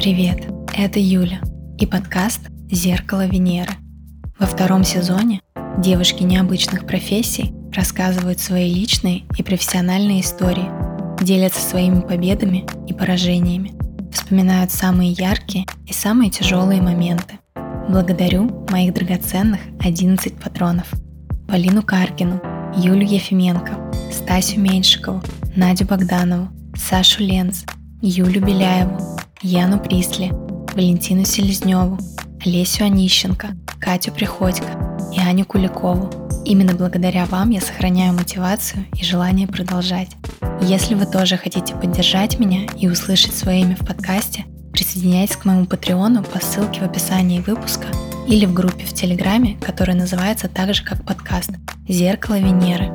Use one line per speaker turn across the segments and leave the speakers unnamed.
Привет, это Юля и подкаст «Зеркало Венеры». Во втором сезоне девушки необычных профессий рассказывают свои личные и профессиональные истории, делятся своими победами и поражениями, вспоминают самые яркие и самые тяжелые моменты. Благодарю моих драгоценных 11 патронов. Полину Каркину, Юлю Ефименко, Стасю Меньшикову, Надю Богданову, Сашу Ленц, Юлю Беляеву, Яну Присли, Валентину Селезневу, Олесю Онищенко, Катю Приходько и Аню Куликову. Именно благодаря вам я сохраняю мотивацию и желание продолжать. Если вы тоже хотите поддержать меня и услышать свое имя в подкасте, присоединяйтесь к моему патреону по ссылке в описании выпуска или в группе в Телеграме, которая называется так же, как подкаст «Зеркало Венеры».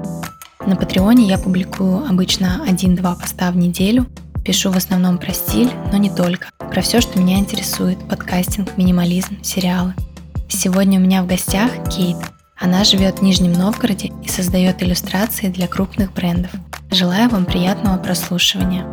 На Патреоне я публикую обычно 1-2 поста в неделю – Пишу в основном про стиль, но не только. Про все, что меня интересует. Подкастинг, минимализм, сериалы. Сегодня у меня в гостях Кейт. Она живет в Нижнем Новгороде и создает иллюстрации для крупных брендов. Желаю вам приятного прослушивания.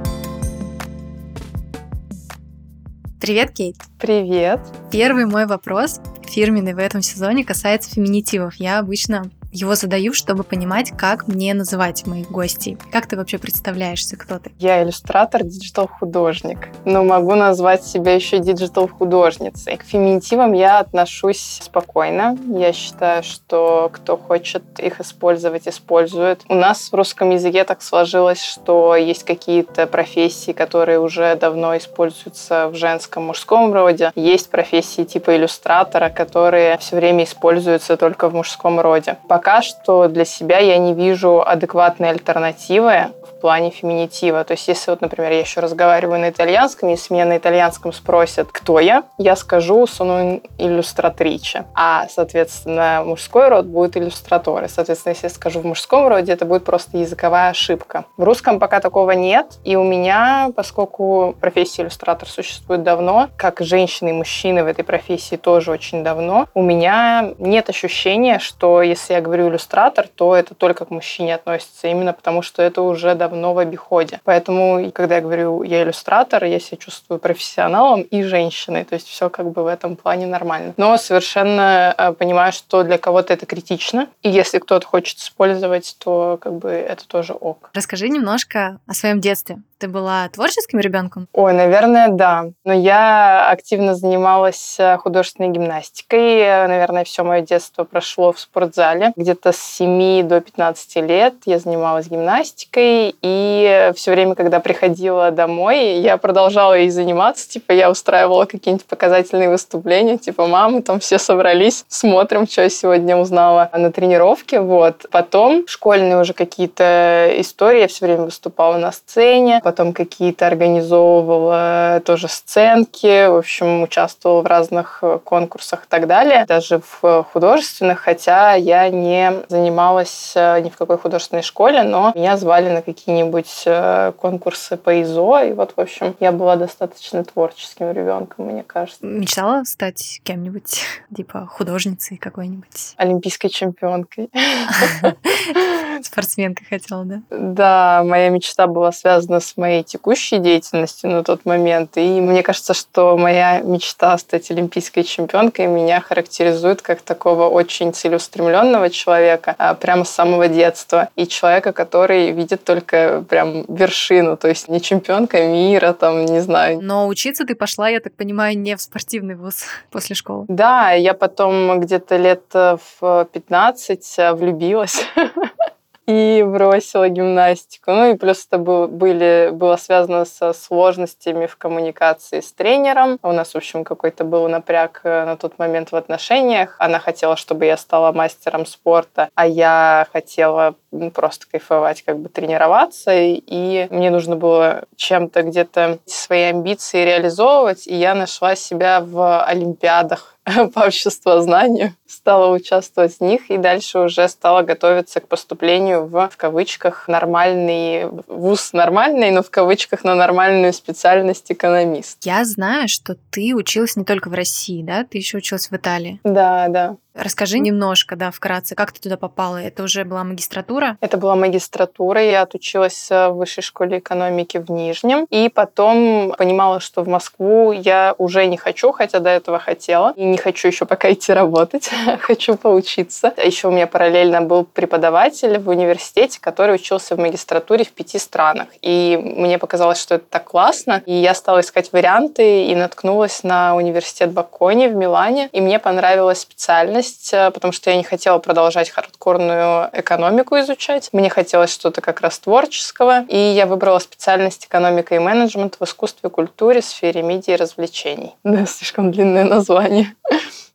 Привет, Кейт.
Привет.
Первый мой вопрос, фирменный в этом сезоне, касается феминитивов. Я обычно его задаю, чтобы понимать, как мне называть моих гостей. Как ты вообще представляешься, кто ты?
Я иллюстратор, digital-художник. Но могу назвать себя еще digital-художницей. К феминитивам я отношусь спокойно. Я считаю, что кто хочет их использовать, использует. У нас в русском языке так сложилось, что есть какие-то профессии, которые уже давно используются в женском, мужском роде. Есть профессии типа иллюстратора, которые все время используются только в мужском роде пока что для себя я не вижу адекватной альтернативы плане феминитива. То есть, если вот, например, я еще разговариваю на итальянском, если меня на итальянском спросят, кто я, я скажу сону иллюстратриче. А, соответственно, мужской род будет иллюстраторы. Соответственно, если я скажу в мужском роде, это будет просто языковая ошибка. В русском пока такого нет. И у меня, поскольку профессия иллюстратор существует давно, как женщины и мужчины в этой профессии тоже очень давно, у меня нет ощущения, что если я говорю иллюстратор, то это только к мужчине относится, именно потому что это уже давно в обиходе. Поэтому, когда я говорю я иллюстратор, я себя чувствую профессионалом и женщиной, то есть все как бы в этом плане нормально. Но совершенно э, понимаю, что для кого-то это критично, и если кто-то хочет использовать, то как бы это тоже ок.
Расскажи немножко о своем детстве. Ты была творческим ребенком?
Ой, наверное, да. Но я активно занималась э, художественной гимнастикой. Наверное, все мое детство прошло в спортзале. Где-то с 7 до 15 лет я занималась гимнастикой. И все время, когда приходила домой, я продолжала ей заниматься. Типа я устраивала какие-нибудь показательные выступления. Типа, мамы, там все собрались, смотрим, что я сегодня узнала на тренировке. Вот. Потом школьные уже какие-то истории. Я все время выступала на сцене потом какие-то организовывала тоже сценки, в общем, участвовала в разных э, конкурсах и так далее, даже в художественных, хотя я не занималась э, ни в какой художественной школе, но меня звали на какие-нибудь э, конкурсы по ИЗО, и вот, в общем, я была достаточно творческим ребенком, мне кажется.
Мечтала стать кем-нибудь, типа художницей какой-нибудь?
Олимпийской чемпионкой.
Спортсменкой хотела, да?
Да, моя мечта была связана с моей текущей деятельностью на тот момент. И мне кажется, что моя мечта стать олимпийской чемпионкой меня характеризует как такого очень целеустремленного человека а, прямо с самого детства. И человека, который видит только прям вершину, то есть не чемпионка мира, там, не знаю.
Но учиться ты пошла, я так понимаю, не в спортивный вуз после школы.
Да, я потом где-то лет в 15 влюбилась и бросила гимнастику. Ну и плюс это был, были, было связано со сложностями в коммуникации с тренером. У нас, в общем, какой-то был напряг э, на тот момент в отношениях. Она хотела, чтобы я стала мастером спорта, а я хотела просто кайфовать, как бы тренироваться. И мне нужно было чем-то где-то свои амбиции реализовывать. И я нашла себя в олимпиадах по обществознанию, стала участвовать в них и дальше уже стала готовиться к поступлению в, в кавычках, нормальный вуз нормальный, но в кавычках на нормальную специальность экономист.
Я знаю, что ты училась не только в России, да? Ты еще училась в Италии.
Да, да.
Расскажи немножко, да, вкратце, как ты туда попала? Это уже была магистратура?
Это была магистратура. Я отучилась в высшей школе экономики в Нижнем. И потом понимала, что в Москву я уже не хочу, хотя до этого хотела. И не хочу еще пока идти работать. хочу поучиться. Еще у меня параллельно был преподаватель в университете, который учился в магистратуре в пяти странах. И мне показалось, что это так классно. И я стала искать варианты и наткнулась на университет Бакони в Милане. И мне понравилась специальность, э, потому что я не хотела продолжать хардкорную экономику изучать. Мне хотелось что-то как раз творческого. И я выбрала специальность экономика и менеджмент в искусстве, культуре, сфере медиа и развлечений. Да, слишком длинное название.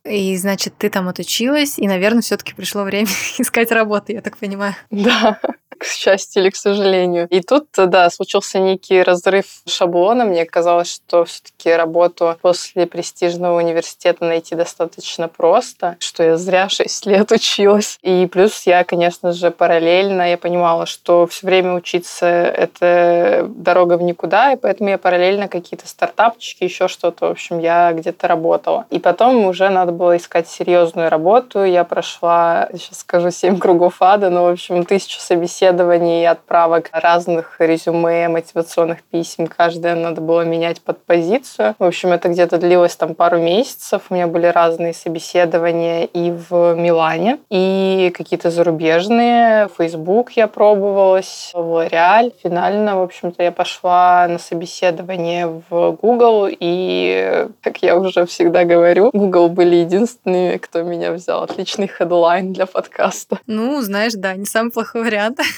И, значит, ты там отучилась, и, наверное, все таки пришло время искать работу, я так понимаю.
Да к счастью или к сожалению. И тут, да, случился некий разрыв шаблона. Мне казалось, что все-таки работу после престижного университета найти достаточно просто, что я зря 6 лет училась. И плюс я, конечно же, параллельно, я понимала, что все время учиться — это дорога в никуда, и поэтому я параллельно какие-то стартапчики, еще что-то, в общем, я где-то работала. И потом уже надо было искать серьезную работу. Я прошла, сейчас скажу, 7 кругов ада, но, в общем, тысячу собеседований собеседований и отправок разных резюме, мотивационных писем. Каждое надо было менять под позицию. В общем, это где-то длилось там пару месяцев. У меня были разные собеседования и в Милане, и какие-то зарубежные. Facebook я пробовалась, в L'Oreal. Финально, в общем-то, я пошла на собеседование в Google, и, как я уже всегда говорю, Google были единственными, кто меня взял. Отличный хедлайн для подкаста.
Ну, знаешь, да, не самый плохой вариант.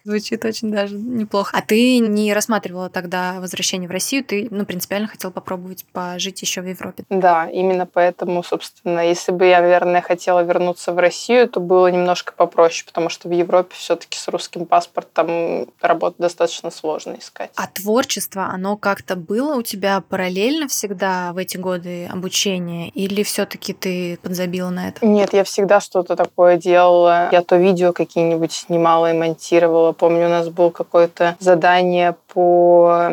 Звучит очень даже неплохо. А ты не рассматривала тогда возвращение в Россию? Ты, ну, принципиально хотела попробовать пожить еще в Европе?
Да, именно поэтому, собственно, если бы я, наверное, хотела вернуться в Россию, то было немножко попроще, потому что в Европе все-таки с русским паспортом работу достаточно сложно искать.
А творчество, оно как-то было у тебя параллельно всегда в эти годы обучения? Или все-таки ты подзабила на это?
Нет, я всегда что-то такое делала. Я то видео какие-нибудь снимала и монтировала, Помню, у нас был какое-то задание по...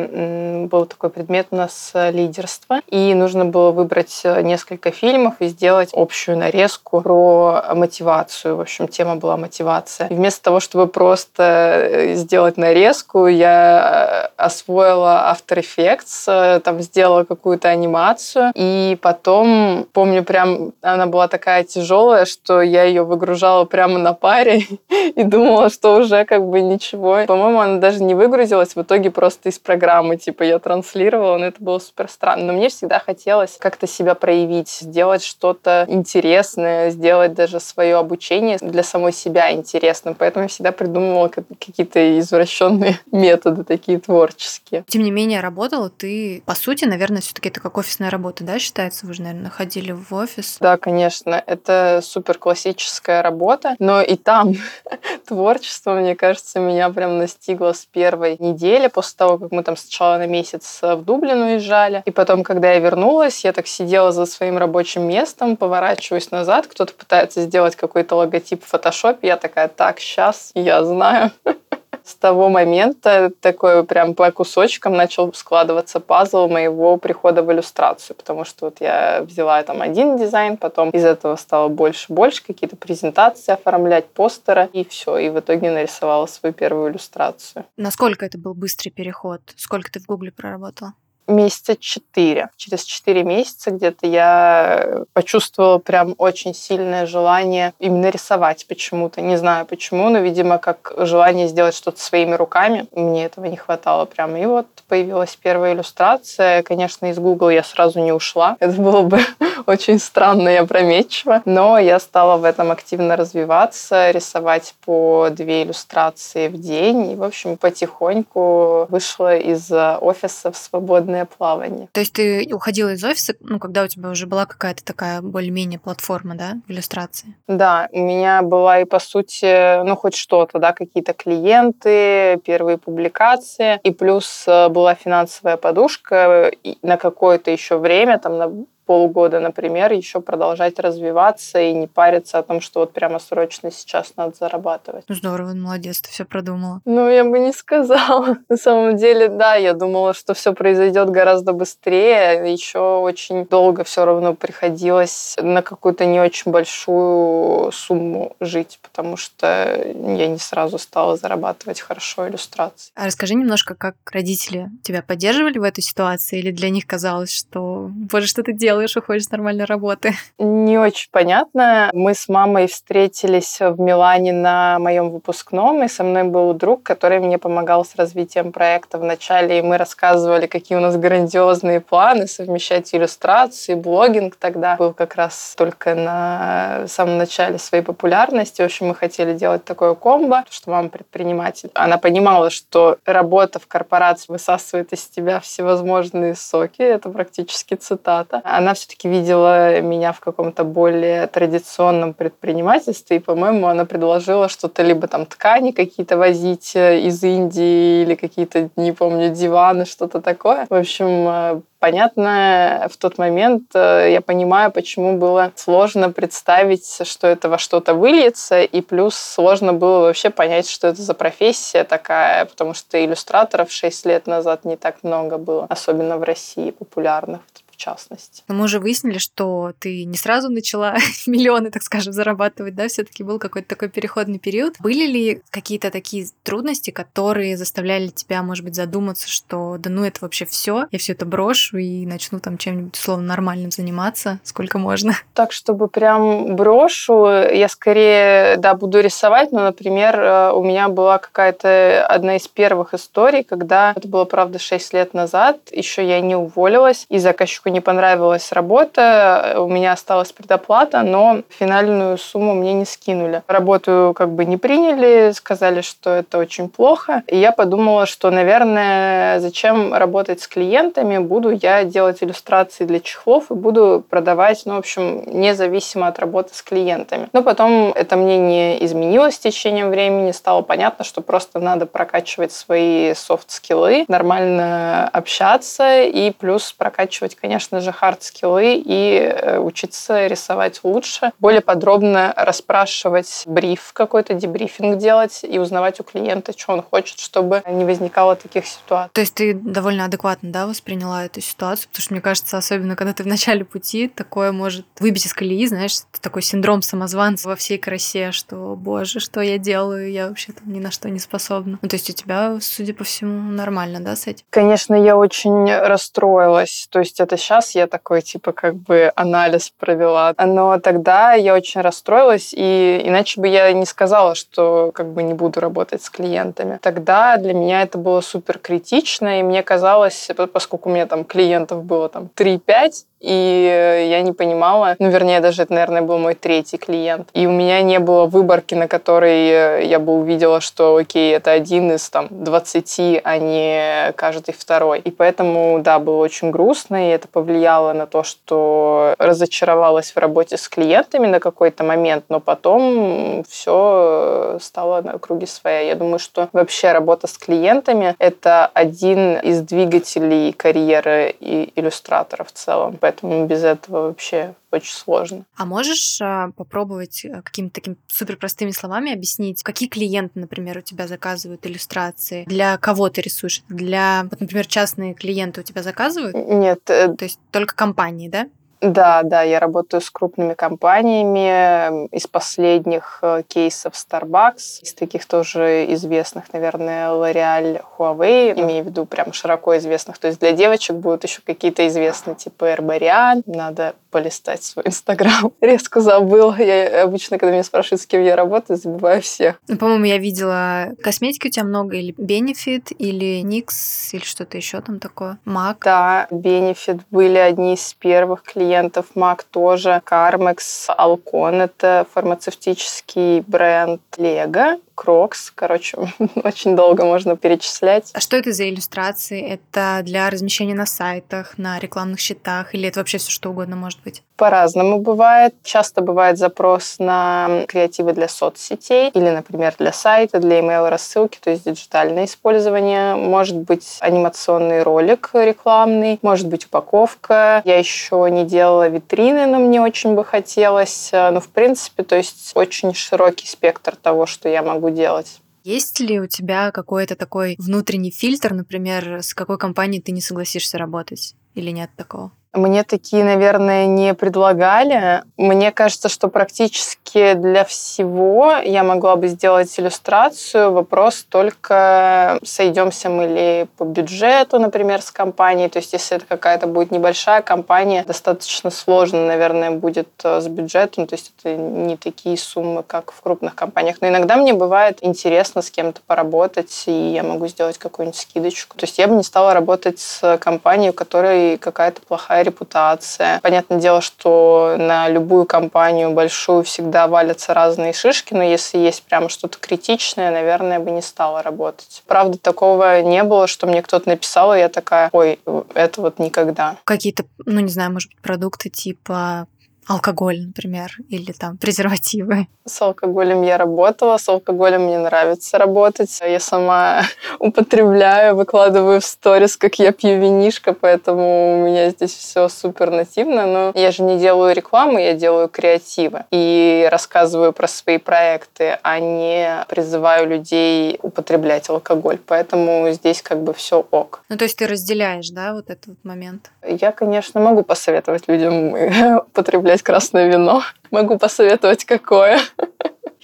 Был такой предмет у нас э, лидерство, и нужно было выбрать э, несколько фильмов и сделать общую нарезку про мотивацию. В общем, тема была мотивация. И вместо того, чтобы просто э, сделать нарезку, я освоила After Effects, там сделала какую-то анимацию, и потом, помню, прям она была такая тяжелая, что я ее выгружала прямо на паре и думала, что уже как бы ничего. По-моему, она даже не выгрузилась. В итоге просто из программы, типа, я транслировала, но это было супер странно. Но мне всегда хотелось как-то себя проявить, сделать что-то интересное, сделать даже свое обучение для самой себя интересным. Поэтому я всегда придумывала какие-то извращенные методы, такие творческие.
Тем не менее, работала ты, по сути, наверное, все-таки это как офисная работа, да, считается? Вы же, наверное, ходили в офис.
Да, конечно. Это супер классическая работа, но и там творчество, мне кажется, кажется, меня прям настигло с первой недели, после того, как мы там сначала на месяц в Дублин уезжали. И потом, когда я вернулась, я так сидела за своим рабочим местом, поворачиваюсь назад, кто-то пытается сделать какой-то логотип в фотошопе, я такая, так, сейчас, я знаю. с того момента такой прям по кусочкам начал складываться пазл моего прихода в иллюстрацию, потому что вот я взяла там один дизайн, потом из этого стало больше-больше, какие-то презентации оформлять, постеры, и все, и в итоге нарисовала свою первую иллюстрацию.
Насколько это был быстрый переход? Сколько ты в Гугле проработала?
Месяца четыре. Через четыре месяца где-то я почувствовала прям очень сильное желание именно рисовать почему-то. Не знаю почему, но, видимо, как желание сделать что-то своими руками. Мне этого не хватало прям. И вот появилась первая иллюстрация. Конечно, из Google я сразу не ушла. Это было бы очень странно и опрометчиво. Но я стала в этом активно развиваться, рисовать по две иллюстрации в день. И, в общем, потихоньку вышла из офиса в свободное свободное плавание.
То есть ты уходила из офиса, ну, когда у тебя уже была какая-то такая более-менее платформа, да, в иллюстрации?
Да, у меня была и, по сути, ну, хоть что-то, да, какие-то клиенты, первые публикации, и плюс э, была финансовая подушка на какое-то еще время, там, на полгода, например, еще продолжать развиваться и не париться о том, что вот прямо срочно сейчас надо зарабатывать.
Ну, здорово, молодец, ты все продумала.
Ну, я бы не сказала. На самом деле, да, я думала, что все произойдет гораздо быстрее. Еще очень долго все равно приходилось на какую-то не очень большую сумму жить, потому что я не сразу стала зарабатывать хорошо иллюстрации.
А расскажи немножко, как родители тебя поддерживали в этой ситуации, или для них казалось, что, боже, что ты делаешь, уходишь с нормальной работы?
Не очень понятно. Мы с мамой встретились в Милане на моем выпускном, и со мной был друг, который мне помогал с развитием проекта в начале, и мы рассказывали, какие у нас грандиозные планы совмещать иллюстрации, блогинг тогда был как раз только на самом начале своей популярности. В общем, мы хотели делать такое комбо, что мама предприниматель. Она понимала, что работа в корпорации высасывает из тебя всевозможные соки. Это практически цитата. Она все-таки видела меня в каком-то более традиционном предпринимательстве, и, по-моему, она предложила что-то либо там ткани какие-то возить э, из Индии или какие-то, не помню, диваны, что-то такое. В общем, э, Понятно, в тот момент э, я понимаю, почему было сложно представить, что это во что-то выльется, и плюс сложно было вообще понять, что это за профессия такая, потому что иллюстраторов 6 лет назад не так много было, особенно в России популярных частности.
Но мы уже выяснили, что ты не сразу начала миллионы, так скажем, зарабатывать, да, все-таки был какой-то такой переходный период. Были ли какие-то такие трудности, которые заставляли тебя, может быть, задуматься, что да ну это вообще все, я все это брошу и начну там чем-нибудь условно нормальным заниматься, сколько можно?
Так, чтобы прям брошу, я скорее, да, буду рисовать, но, например, э, у меня была какая-то одна из первых историй, когда это было, правда, 6 лет назад, еще я не уволилась, и заказчику не понравилась работа, у меня осталась предоплата, но финальную сумму мне не скинули. Работу как бы не приняли, сказали, что это очень плохо. И я подумала, что, наверное, зачем работать с клиентами, буду я делать иллюстрации для чехлов и буду продавать, ну, в общем, независимо от работы с клиентами. Но потом это мнение изменилось с течением времени, стало понятно, что просто надо прокачивать свои софт-скиллы, нормально общаться и плюс прокачивать, конечно, конечно же, хард-скиллы и э, учиться рисовать лучше, более подробно расспрашивать бриф какой-то, дебрифинг делать и узнавать у клиента, что он хочет, чтобы не возникало таких ситуаций.
То есть ты довольно адекватно, да, восприняла эту ситуацию? Потому что, мне кажется, особенно когда ты в начале пути, такое может выбить из колеи, знаешь, такой синдром самозванца во всей красе, что, боже, что я делаю, я вообще там ни на что не способна. Ну, то есть у тебя, судя по всему, нормально, да, с этим?
Конечно, я очень расстроилась. То есть это сейчас я такой, типа, как бы анализ провела. Но тогда я очень расстроилась, и иначе бы я не сказала, что как бы не буду работать с клиентами. Тогда для меня это было супер критично, и мне казалось, поскольку у меня там клиентов было там 3-5, и я не понимала, ну, вернее, даже это, наверное, был мой третий клиент. И у меня не было выборки, на которой я бы увидела, что, окей, это один из там 20, а не каждый второй. И поэтому, да, было очень грустно, и это повлияло на то, что разочаровалась в работе с клиентами на какой-то момент, но потом все стало на круги своя. Я думаю, что вообще работа с клиентами — это один из двигателей карьеры и иллюстратора в целом поэтому без этого вообще очень сложно.
А можешь а, попробовать э, какими-то такими супер простыми словами объяснить, какие клиенты, например, у тебя заказывают иллюстрации? Для кого ты рисуешь? Для, вот, например, частные клиенты у тебя заказывают?
Нет. Э,
То есть только компании, да?
Да, да, я работаю с крупными компаниями. Из последних э, кейсов Starbucks, из таких тоже известных, наверное, L'Oreal, Huawei, имею в виду прям широко известных. То есть для девочек будут еще какие-то известные, типа Herbarian. Надо полистать свой Инстаграм. Резко забыл. Я обычно, когда меня спрашивают, с кем я работаю, забываю всех.
Ну, по-моему, я видела косметики у тебя много, или Benefit, или NYX, или что-то еще там такое. MAC.
Да, Benefit были одни из первых клиентов, MAC тоже, Carmex, Alcon, это фармацевтический бренд Lego, Crocs. Короче, очень долго можно перечислять.
А что это за иллюстрации? Это для размещения на сайтах, на рекламных щитах или это вообще все что угодно может быть?
По-разному бывает. Часто бывает запрос на креативы для соцсетей или, например, для сайта, для email-рассылки, то есть диджитальное использование. Может быть анимационный ролик рекламный, может быть упаковка. Я еще не делала витрины, но мне очень бы хотелось. Ну, в принципе, то есть очень широкий спектр того, что я могу делать.
Есть ли у тебя какой-то такой внутренний фильтр, например, с какой компанией ты не согласишься работать? Или нет такого?
Мне такие, наверное, не предлагали. Мне кажется, что практически для всего я могла бы сделать иллюстрацию. Вопрос только, сойдемся мы ли по бюджету, например, с компанией. То есть, если это какая-то будет небольшая компания, достаточно сложно, наверное, будет э, с бюджетом. То есть, это не такие суммы, как в крупных компаниях. Но иногда мне бывает интересно с кем-то поработать, и я могу сделать какую-нибудь скидочку. То есть, я бы не стала работать с компанией, у которой какая-то плохая плохая репутация. Понятное дело, что на любую компанию большую всегда валятся разные шишки, но если есть прямо что-то критичное, наверное, бы не стала работать. Правда, такого не было, что мне кто-то написал, и я такая, ой, это вот никогда.
Какие-то, ну не знаю, может быть, продукты типа алкоголь, например, или там презервативы?
С алкоголем я работала, с алкоголем мне нравится работать. Я сама употребляю, выкладываю в сторис, как я пью винишко, поэтому у меня здесь все супер нативно. Но я же не делаю рекламу, я делаю креативы и рассказываю про свои проекты, а не призываю людей употреблять алкоголь. Поэтому здесь как бы все ок.
Ну, то есть ты разделяешь, да, вот этот момент?
Я, конечно, могу посоветовать людям употреблять красное вино. Могу посоветовать какое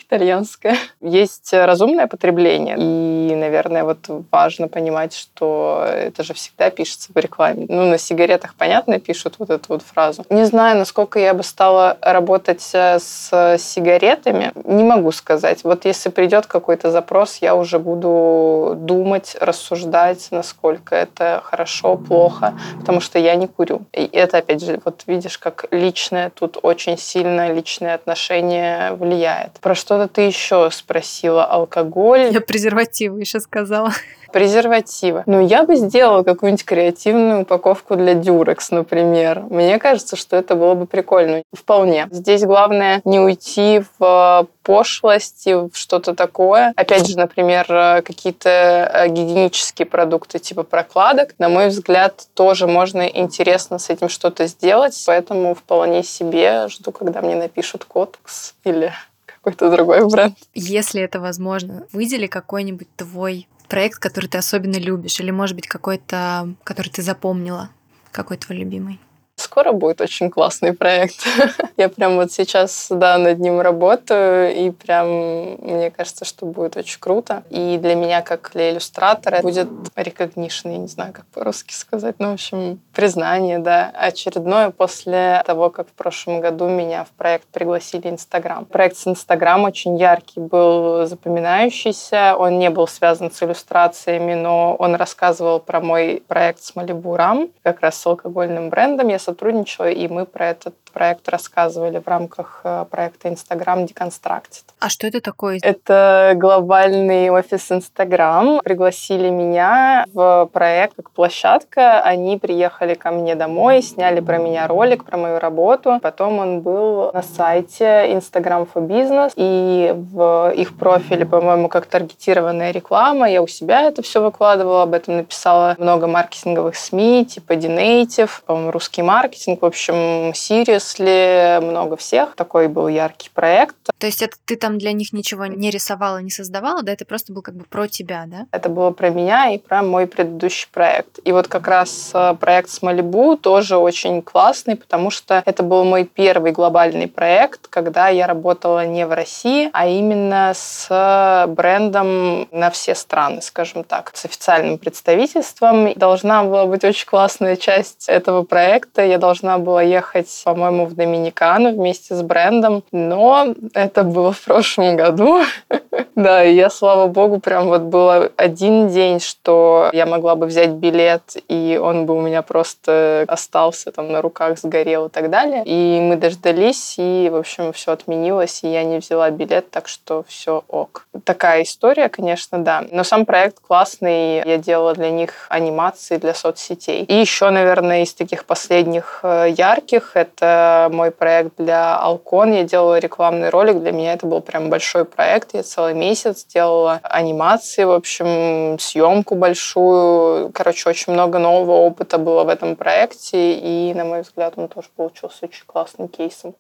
итальянское. Есть разумное потребление. И, наверное, вот важно понимать, что это же всегда пишется в рекламе. Ну, на сигаретах, понятно, пишут вот эту вот фразу. Не знаю, насколько я бы стала работать э, с сигаретами. Не могу сказать. Вот если придет какой-то запрос, я уже буду думать, рассуждать, насколько это хорошо, плохо, потому что я не курю. И это, опять же, вот видишь, как личное тут очень сильно личное отношение влияет. Про что что-то ты еще спросила. Алкоголь.
Я презервативы еще сказала.
Презервативы. Ну, я бы сделала какую-нибудь креативную упаковку для дюрекс, например. Мне кажется, что это было бы прикольно. Вполне. Здесь главное не уйти в пошлости, в что-то такое. Опять же, например, какие-то э, гигиенические продукты типа прокладок, на мой взгляд, тоже можно интересно с этим что-то сделать. Поэтому вполне себе жду, когда мне напишут кодекс или какой-то другой бренд.
Если это возможно, выдели какой-нибудь твой проект, который ты особенно любишь, или, может быть, какой-то, который ты запомнила, какой твой любимый?
Скоро будет очень классный проект. Я прям вот сейчас, да, над ним работаю, и прям мне кажется, что будет очень круто. И для меня, как для иллюстратора, будет recognition, я не знаю, как по-русски сказать, ну, в общем, признание, да, очередное после того, как в прошлом году меня в проект пригласили Инстаграм. Проект с Инстаграм очень яркий был, запоминающийся. Он не был связан с иллюстрациями, но он рассказывал про мой проект с Малибурам, как раз с алкогольным брендом. Я сотрудничала, и мы про этот проект рассказывали в рамках э, проекта Instagram Deconstructed.
А что это такое?
Это глобальный офис Instagram. Пригласили меня в проект как площадка. Они приехали ко мне домой, сняли про меня ролик, про мою работу. Потом он был на сайте Instagram for Business, и в их профиле, по-моему, как таргетированная реклама. Я у себя это все выкладывала, об этом написала много маркетинговых СМИ, типа Dinative, по-моему, русский маркетинг, в общем, Sirius числе много всех. Такой был яркий проект.
То есть это ты там для них ничего не рисовала, не создавала, да? Это просто был как бы про тебя, да?
Это было про меня и про мой предыдущий проект. И вот как раз э, проект с Малибу тоже очень классный, потому что это был мой первый глобальный проект, когда я работала не в России, а именно с брендом на все страны, скажем так, с официальным представительством. Должна была быть очень классная часть этого проекта. Я должна была ехать, по-моему, по-моему, в Доминикану вместе с брендом, но это было в прошлом году. Да, и я, слава богу, прям вот было один день, что я могла бы взять билет, и он бы у меня просто остался там на руках, сгорел и так далее. И мы дождались, и, в общем, все отменилось, и я не взяла билет, так что все ок. Такая история, конечно, да. Но сам проект классный. Я делала для них анимации для соцсетей. И еще, наверное, из таких последних э, ярких, это мой проект для Алкон. Я делала рекламный ролик. Для меня это был прям большой проект. Я целый месяц делала анимации, в общем, съемку большую. Короче, очень много нового опыта было в этом проекте. И, на мой взгляд, он тоже получился очень классным кейсом.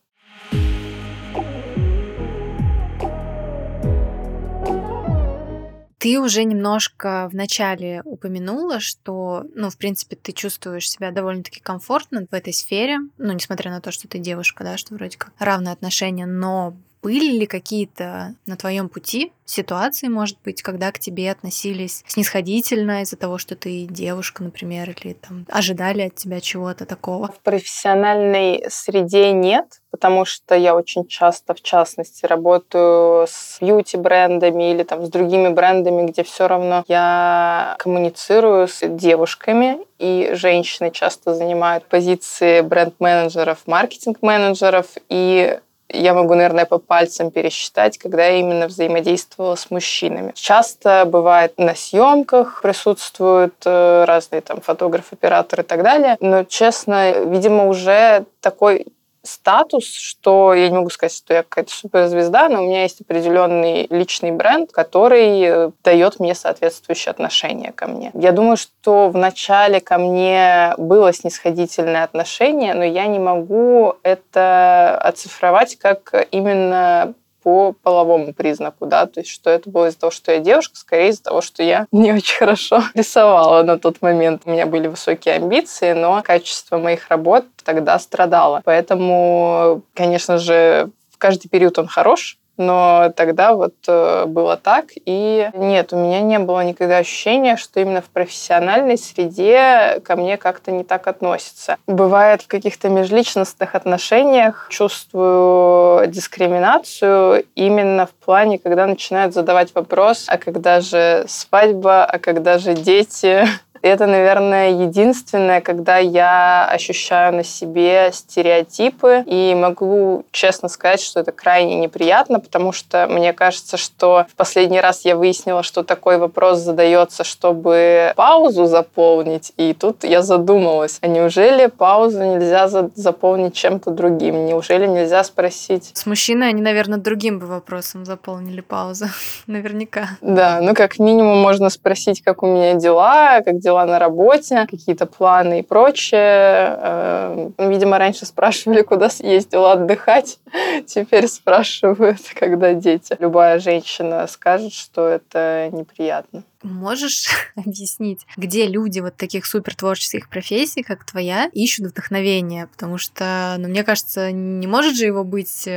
Ты уже немножко в начале упомянула, что, ну, в принципе, ты чувствуешь себя довольно-таки комфортно в этой сфере, ну, несмотря на то, что ты девушка, да, что вроде как равные отношения, но были ли какие-то на твоем пути ситуации, может быть, когда к тебе относились снисходительно из-за того, что ты девушка, например, или там ожидали от тебя чего-то такого?
В профессиональной среде нет, потому что я очень часто, в частности, работаю с бьюти-брендами или там с другими брендами, где все равно я коммуницирую с девушками, и женщины часто занимают позиции бренд-менеджеров, маркетинг-менеджеров, и я могу, наверное, по пальцам пересчитать, когда я именно взаимодействовала с мужчинами. Часто бывает на съемках присутствуют э, разные там фотографы, операторы и так далее. Но, честно, видимо, уже такой статус, что я не могу сказать, что я какая-то суперзвезда, но у меня есть определенный личный бренд, который э, дает мне соответствующее отношение ко мне. Я думаю, что в начале ко мне было снисходительное отношение, но я не могу это оцифровать как именно по половому признаку, да, то есть что это было из-за того, что я девушка, скорее из-за того, что я не очень хорошо рисовала на тот момент. У меня были высокие амбиции, но качество моих работ тогда страдало. Поэтому, конечно же, в каждый период он хорош, но тогда вот э, было так. И нет, у меня не было никогда ощущения, что именно в профессиональной среде ко мне как-то не так относятся. Бывает в каких-то межличностных отношениях чувствую дискриминацию именно в плане, когда начинают задавать вопрос, а когда же свадьба, а когда же дети, это, наверное, единственное, когда я ощущаю на себе стереотипы и могу честно сказать, что это крайне неприятно, потому что мне кажется, что в последний раз я выяснила, что такой вопрос задается, чтобы паузу заполнить, и тут я задумалась, а неужели паузу нельзя заполнить чем-то другим? Неужели нельзя спросить?
С мужчиной они, наверное, другим бы вопросом заполнили паузу. Наверняка.
Да, ну как минимум можно спросить, как у меня дела, как дела дела на работе, какие-то планы и прочее. Э, видимо, раньше спрашивали, куда съездила отдыхать. Теперь спрашивают, когда дети. Любая женщина скажет, что это неприятно.
Можешь объяснить, где люди вот таких супер творческих профессий, как твоя, ищут вдохновение? Потому что, ну, мне кажется, не может же его быть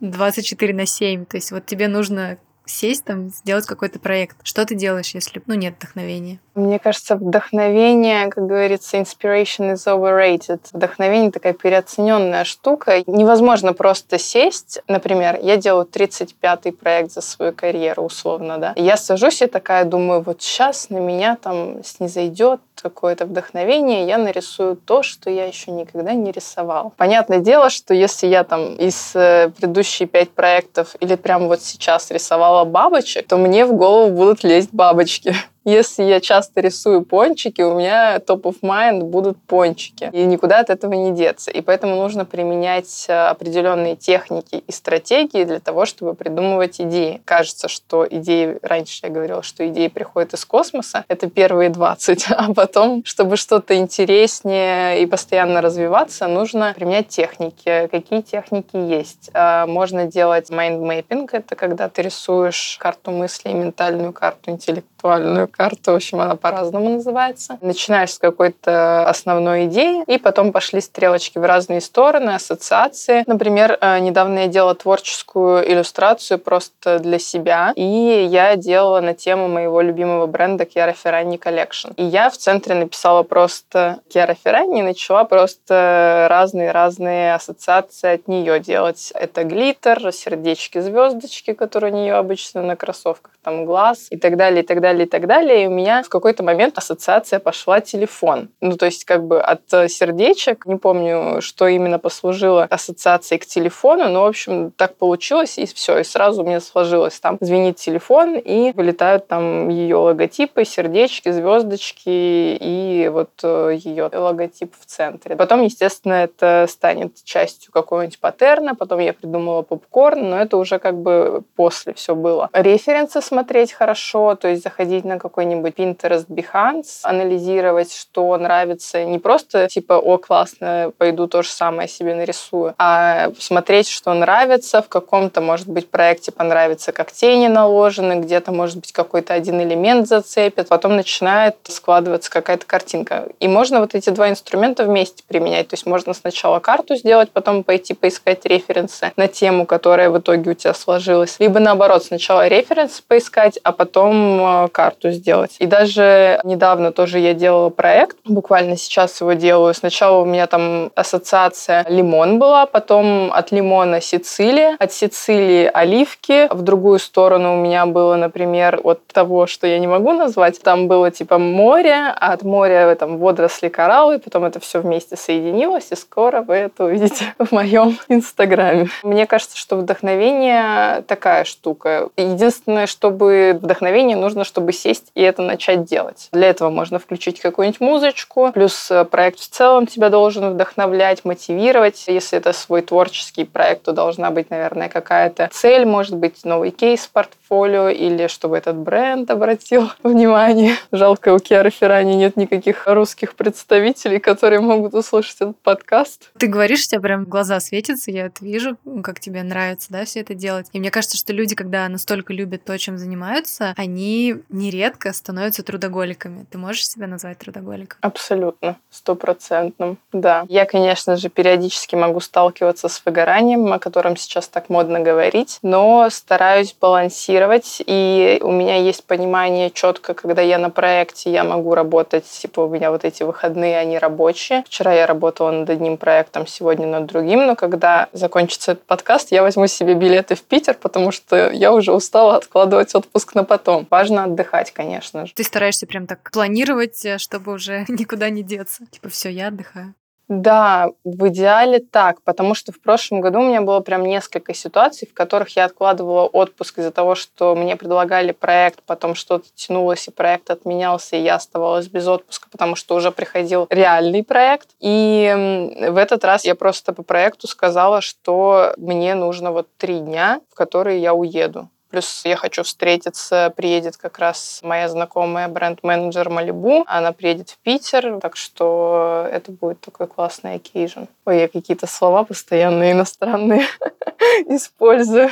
24 э, на 7. То есть вот тебе нужно сесть там, сделать какой-то проект. Что ты делаешь, если, ну, нет вдохновения?
Мне кажется, вдохновение, как говорится, inspiration is overrated. Вдохновение такая переоцененная штука. Невозможно просто сесть. Например, я делаю 35-й проект за свою карьеру, условно, да. я сажусь и такая думаю, вот сейчас на меня там снизойдет какое-то вдохновение, я нарисую то, что я еще никогда не рисовал. Понятное дело, что если я там из э, предыдущие пять проектов или прямо вот сейчас рисовала бабочек, то мне в голову будут лезть бабочки. Если я часто рисую пончики, у меня топ of mind будут пончики. И никуда от этого не деться. И поэтому нужно применять э, определенные техники и стратегии для того, чтобы придумывать идеи. Кажется, что идеи, раньше я говорила, что идеи приходят из космоса, это первые 20, а потом, чтобы что-то интереснее и постоянно развиваться, нужно применять техники. Какие техники есть? А, можно делать mind mapping, это когда ты рисуешь карту мыслей, ментальную карту, интеллектуальную карта, в общем, она по-разному называется. Начинаешь с какой-то основной идеи, и потом пошли стрелочки в разные стороны, ассоциации. Например, э, недавно я делала творческую иллюстрацию просто для себя, и я делала на тему моего любимого бренда Chiara Ferragni Collection. И я в центре написала просто Chiara Ferragni начала просто разные-разные ассоциации от нее делать. Это глиттер, сердечки, звездочки, которые у нее обычно на кроссовках, там глаз и так далее, и так далее, и так далее. И у меня в какой-то момент ассоциация пошла телефон. Ну, то есть как бы от сердечек, не помню, что именно послужило ассоциацией к телефону, но, в общем, так получилось, и все. И сразу у меня сложилось. Там звенит телефон, и вылетают там ее логотипы, сердечки, звездочки и вот э, ее логотип в центре. Потом, естественно, это станет частью какого-нибудь паттерна, потом я придумала попкорн, но это уже как бы после все было. Референсы смотреть хорошо, то есть заходить на какой-нибудь Pinterest, Behance, анализировать, что нравится. Не просто типа, о, классно, пойду то же самое себе нарисую, а смотреть, что нравится, в каком-то, может быть, проекте понравится, как тени наложены, где-то, может быть, какой-то один элемент зацепит, потом начинает складываться какая-то картинка. И можно вот эти два инструмента вместе применять. То есть можно сначала карту сделать, потом пойти поискать референсы на тему, которая в итоге у тебя сложилась. Либо наоборот, сначала референсы поискать, а потом э, карту сделать. И даже недавно тоже я делала проект, буквально сейчас его делаю. Сначала у меня там ассоциация лимон была, потом от лимона Сицилия, от Сицилии оливки. В другую сторону у меня было, например, от того, что я не могу назвать, там было типа море, а от моря там водоросли, кораллы, потом это все вместе соединилось, и скоро вы это увидите в моем инстаграме. Мне кажется, что вдохновение такая штука. Единственное, чтобы вдохновение нужно, чтобы сесть и это начать делать. Для этого можно включить какую-нибудь музычку, плюс э, проект в целом тебя должен вдохновлять, мотивировать. Если это свой творческий проект, то должна быть, наверное, какая-то цель, может быть, новый кейс в портфолио или чтобы этот бренд обратил внимание. Жалко, у Киары Феррани нет никаких русских представителей, которые могут услышать этот подкаст.
Ты говоришь, у тебя прям глаза светятся, я это вижу, как тебе нравится, да, все это делать. И мне кажется, что люди, когда настолько любят то, чем занимаются, они нередко становятся трудоголиками. Ты можешь себя назвать трудоголиком?
Абсолютно, стопроцентным, да. Я, конечно же, периодически могу сталкиваться с выгоранием, о котором сейчас так модно говорить, но стараюсь балансировать, и у меня есть понимание четко, когда я на проекте, я могу работать, типа у меня вот эти выходные, они рабочие. Вчера я работала над одним проектом, сегодня над другим, но когда закончится этот подкаст, я возьму себе билеты в Питер, потому что я уже устала откладывать отпуск на потом. Важно отдыхать, конечно же.
Ты стараешься прям так планировать, э, чтобы уже никуда не деться. Типа, все, я отдыхаю.
Да, в идеале так, потому что в прошлом году у меня было прям несколько ситуаций, в которых я откладывала отпуск из-за того, что мне предлагали проект, потом что-то тянулось, и проект отменялся, и я оставалась без отпуска, потому что уже приходил реальный проект. И в этот раз я просто по проекту сказала, что мне нужно вот три дня, в которые я уеду. Плюс я хочу встретиться, приедет как раз моя знакомая бренд-менеджер Малибу. Она приедет в Питер, так что это будет такой классный occasion. Ой, я какие-то слова постоянно иностранные использую.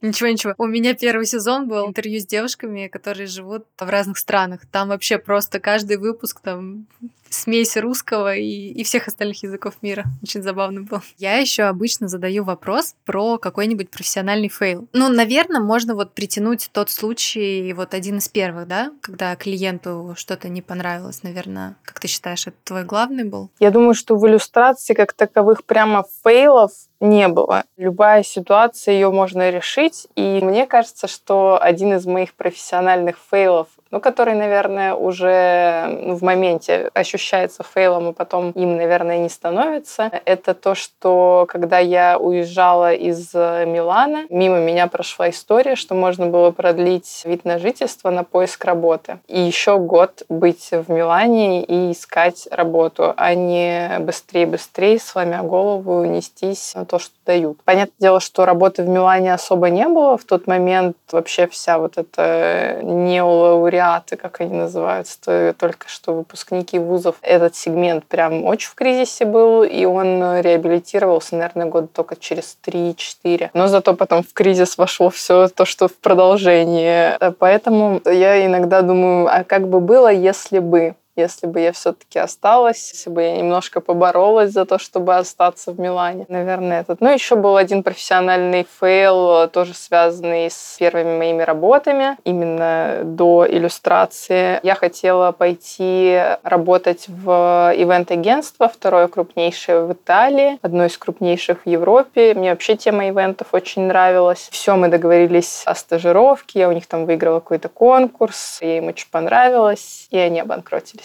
Ничего, ничего. У меня первый сезон был интервью с девушками, которые живут в разных странах. Там вообще просто каждый выпуск там смесь русского и, и всех остальных языков мира. Очень забавно было. Я еще обычно задаю вопрос про какой-нибудь профессиональный fail. Ну, наверное, можно вот притянуть тот случай, вот один из первых, да, когда клиенту что-то не понравилось, наверное. Как ты считаешь, это твой главный был?
Я думаю, что в иллюстрации как таковых прямо фейлов не было. Любая ситуация, ее можно решить. И мне кажется, что один из моих профессиональных фейлов ну, который, наверное, уже в моменте ощущается фейлом, и потом им, наверное, не становится. Это то, что когда я уезжала из Милана, мимо меня прошла история, что можно было продлить вид на жительство на поиск работы. И еще год быть в Милане и искать работу, а не быстрее-быстрее, сломя голову, нестись на то, что дают. Понятное дело, что работы в Милане особо не было. В тот момент вообще вся вот эта неолауреаты, как они называются, то только что выпускники вузов, этот сегмент прям очень в кризисе был, и он реабилитировался, наверное, год только через 3-4. Но зато потом в кризис вошло все то, что в продолжении. Поэтому я иногда думаю, а как бы было, если бы если бы я все-таки осталась, если бы я немножко поборолась за то, чтобы остаться в Милане. Наверное, этот. Ну, еще был один профессиональный fail, тоже связанный с первыми моими работами, именно до иллюстрации. Я хотела пойти работать в ивент-агентство, второе крупнейшее в Италии, одно из крупнейших в Европе. Мне вообще тема ивентов очень нравилась. Все, мы договорились о стажировке, я у них там выиграла какой-то конкурс, ей им очень понравилось, и они обанкротились.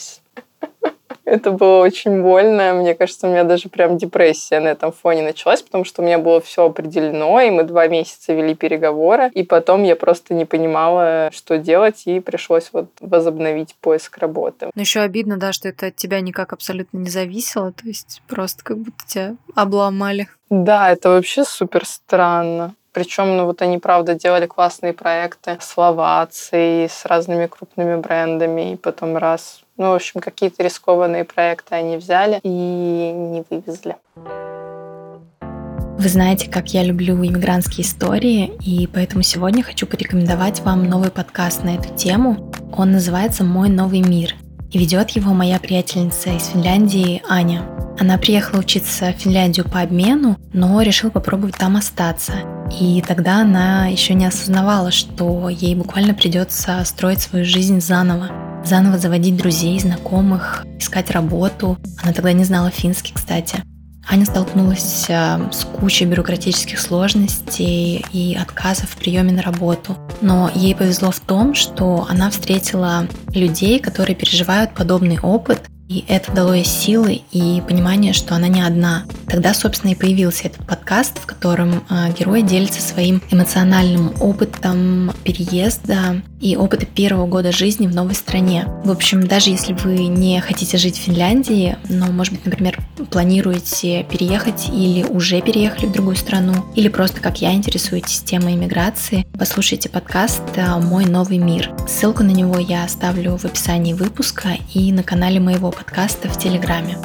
Это было очень больно. Мне кажется, у меня даже прям депрессия на этом фоне началась, потому что у меня было все определено, и мы два месяца вели переговоры, и потом я просто не понимала, что делать, и пришлось вот возобновить поиск работы.
Но еще обидно, да, что это от тебя никак абсолютно не зависело, то есть просто как будто тебя обломали.
Да, это вообще супер странно. Причем, ну вот они, правда, делали классные проекты с Ловацией, с разными крупными брендами, и потом раз ну, в общем, какие-то рискованные проекты они взяли и не вывезли.
Вы знаете, как я люблю иммигрантские истории, и поэтому сегодня хочу порекомендовать вам новый подкаст на эту тему. Он называется «Мой новый мир», и ведет его моя приятельница из Финляндии Аня. Она приехала учиться в Финляндию по обмену, но решила попробовать там остаться. И тогда она еще не осознавала, что ей буквально придется строить свою жизнь заново заново заводить друзей, знакомых, искать работу. Она тогда не знала финский, кстати. Аня столкнулась э, с кучей бюрократических сложностей и отказов в приеме на работу. Но ей повезло в том, что она встретила людей, которые переживают подобный опыт и это дало ей силы и понимание, что она не одна. Тогда, собственно, и появился этот подкаст, в котором э, герои делятся своим эмоциональным опытом переезда и опыта первого года жизни в новой стране. В общем, даже если вы не хотите жить в Финляндии, но, может быть, например, планируете переехать или уже переехали в другую страну, или просто, как я, интересуетесь темой иммиграции, послушайте подкаст э, «Мой новый мир». Ссылку на него я оставлю в описании выпуска и на канале моего подкаста в Телеграме.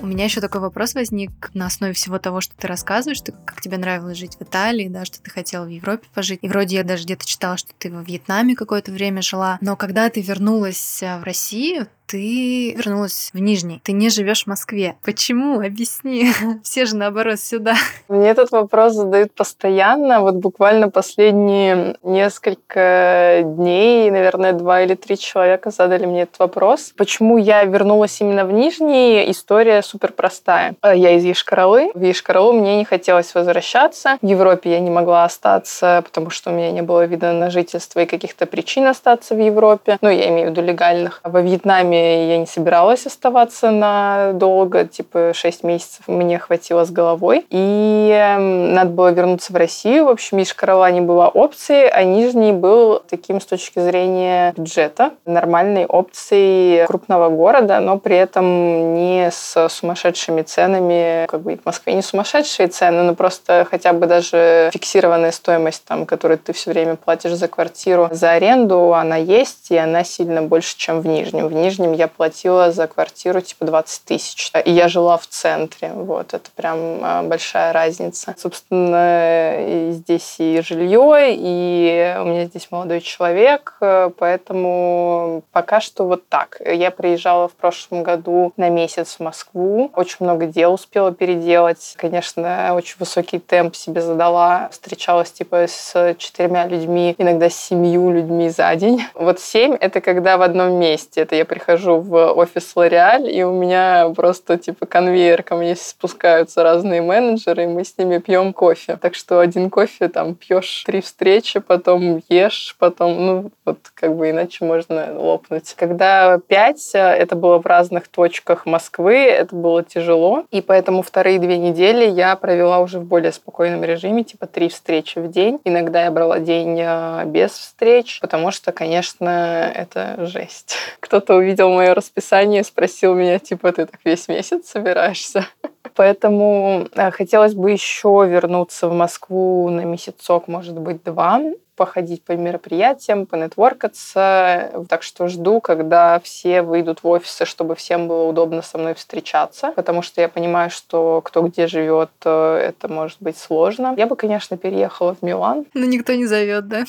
У меня еще такой вопрос возник на основе всего того, что ты рассказываешь, ты, как тебе нравилось жить в Италии, да, что ты хотела в Европе пожить. И вроде я даже где-то читала, что ты во Вьетнаме какое-то время жила. Но когда ты вернулась э, в Россию, ты вернулась в Нижний. Ты не живешь в Москве. Почему? Объясни. Все же наоборот сюда.
Мне этот вопрос задают постоянно. Вот буквально последние несколько дней, наверное, два или три человека задали мне этот вопрос. Почему я вернулась именно в Нижний? История супер простая. Я из Ешкаралы. В Ешкаралу мне не хотелось возвращаться. В Европе я не могла остаться, потому что у меня не было вида на жительство и каких-то причин остаться в Европе. Ну, я имею в виду легальных. Во Вьетнаме я не собиралась оставаться надолго, типа 6 месяцев мне хватило с головой. И эм, надо было вернуться в Россию. В общем, Ишкарала не была опцией, а Нижний был таким с точки зрения бюджета, нормальной опцией крупного города, но при этом не с сумасшедшими ценами. Как бы в Москве не сумасшедшие цены, но просто хотя бы даже фиксированная стоимость, там, которую ты все время платишь за квартиру, за аренду, она есть, и она сильно больше, чем в Нижнем. В Нижнем среднем я платила за квартиру типа 20 тысяч. И я жила в центре. Вот, это прям а, большая разница. Собственно, и здесь и жилье, и у меня здесь молодой человек, поэтому пока что вот так. Я приезжала в прошлом году на месяц в Москву. Очень много дел успела переделать. Конечно, очень высокий темп себе задала. Встречалась типа с четырьмя людьми, иногда с семью людьми за день. Вот семь — это когда в одном месте. Это я прихожу прихожу в офис L'Oreal, и у меня просто типа конвейер, ко мне спускаются разные менеджеры, и мы с ними пьем кофе. Так что один кофе там пьешь три встречи, потом ешь, потом, ну, вот как бы иначе можно лопнуть. Когда пять, это было в разных точках Москвы, это было тяжело, и поэтому вторые две недели я провела уже в более спокойном режиме, типа три встречи в день. Иногда я брала день э, без встреч, потому что, конечно, это жесть. Кто-то увидел мое расписание, спросил меня, типа, ты так весь месяц собираешься? Поэтому э, хотелось бы еще вернуться в Москву на месяцок, может быть, два походить по мероприятиям, понетворкаться. Так что жду, когда все выйдут в офисы, чтобы всем было удобно со мной встречаться, потому что я понимаю, что кто где живет, э, это может быть сложно. Я бы, конечно, переехала в Милан.
Но никто не зовет, да?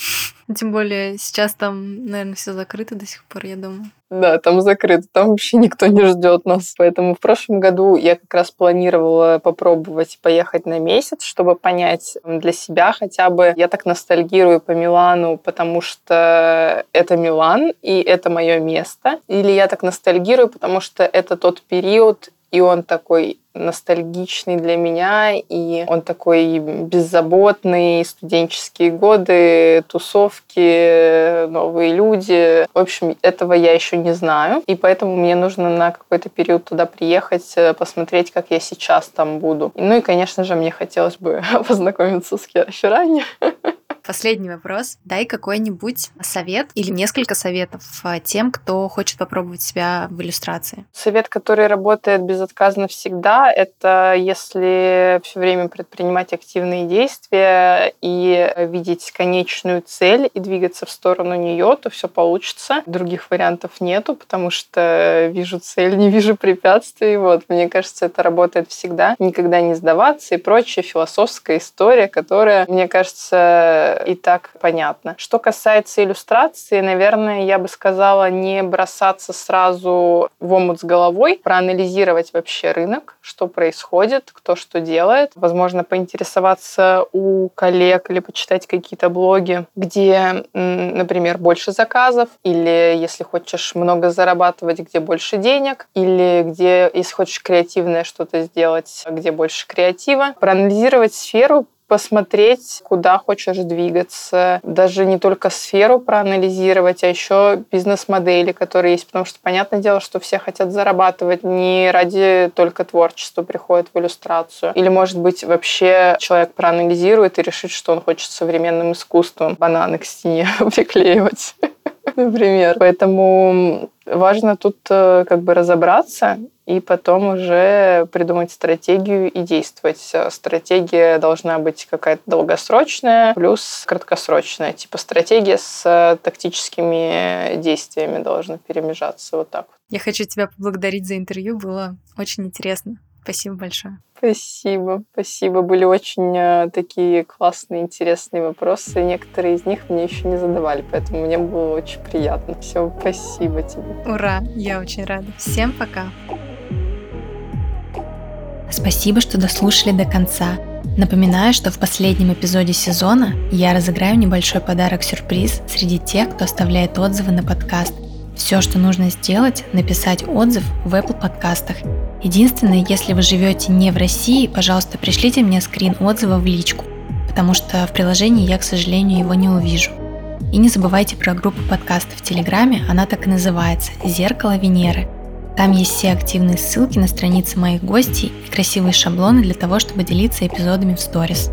Тем более сейчас там, наверное, все закрыто до сих пор, я думаю.
Да, там закрыто, там вообще никто не ждет нас. Поэтому в прошлом году я как раз планировала попробовать поехать на месяц, чтобы понять для себя хотя бы. Я так ностальгирую по Милану, потому что это Милан, и это мое место. Или я так ностальгирую, потому что это тот период, и он такой ностальгичный для меня, и он такой беззаботный, студенческие годы, тусовки, новые люди. В общем, этого я еще не знаю, и поэтому мне нужно на какой-то период туда приехать, э, посмотреть, как я сейчас там буду. Ну и, конечно же, мне хотелось бы познакомиться с Кера Феррани.
Последний вопрос. Дай какой-нибудь совет или несколько советов а, тем, кто хочет попробовать себя в иллюстрации.
Совет, который работает безотказно всегда, это если все время предпринимать активные действия и видеть конечную цель и двигаться в сторону нее, то все получится. Других вариантов нету, потому что вижу цель, не вижу препятствий. Вот, мне кажется, это работает всегда. Никогда не сдаваться и прочая философская история, которая, мне кажется, и так понятно. Что касается иллюстрации, наверное, я бы сказала не бросаться сразу в омут с головой, проанализировать вообще рынок, что происходит, кто что делает. Возможно, поинтересоваться у коллег или почитать какие-то блоги, где, например, больше заказов, или если хочешь много зарабатывать, где больше денег, или где, если хочешь креативное что-то сделать, где больше креатива. Проанализировать сферу, посмотреть, куда хочешь двигаться, даже не только сферу проанализировать, а еще бизнес-модели, которые есть, потому что понятное дело, что все хотят зарабатывать не ради только творчества приходят в иллюстрацию. Или, может быть, вообще человек проанализирует и решит, что он хочет современным искусством бананы к стене приклеивать например. Поэтому важно тут э, как бы разобраться и потом уже придумать стратегию и действовать. Стратегия должна быть какая-то долгосрочная, плюс краткосрочная. Типа стратегия с тактическими действиями должна перемежаться вот так.
Я хочу тебя поблагодарить за интервью, было очень интересно. Спасибо большое.
Спасибо, спасибо. Были очень э, такие классные, интересные вопросы. Некоторые из них мне еще не задавали, поэтому мне было очень приятно. Все, спасибо тебе.
Ура, я очень рада. Всем пока. Спасибо, что дослушали до конца. Напоминаю, что в последнем эпизоде сезона я разыграю небольшой подарок-сюрприз среди тех, кто оставляет отзывы на подкаст. Все, что нужно сделать, написать отзыв в Apple подкастах. Единственное, если вы живете не в России, пожалуйста, пришлите мне скрин отзыва в личку, потому что в приложении я, к сожалению, его не увижу. И не забывайте про группу подкастов в Телеграме, она так и называется «Зеркало Венеры», там есть все активные ссылки на страницы моих гостей и красивые шаблоны для того, чтобы делиться эпизодами в сторис.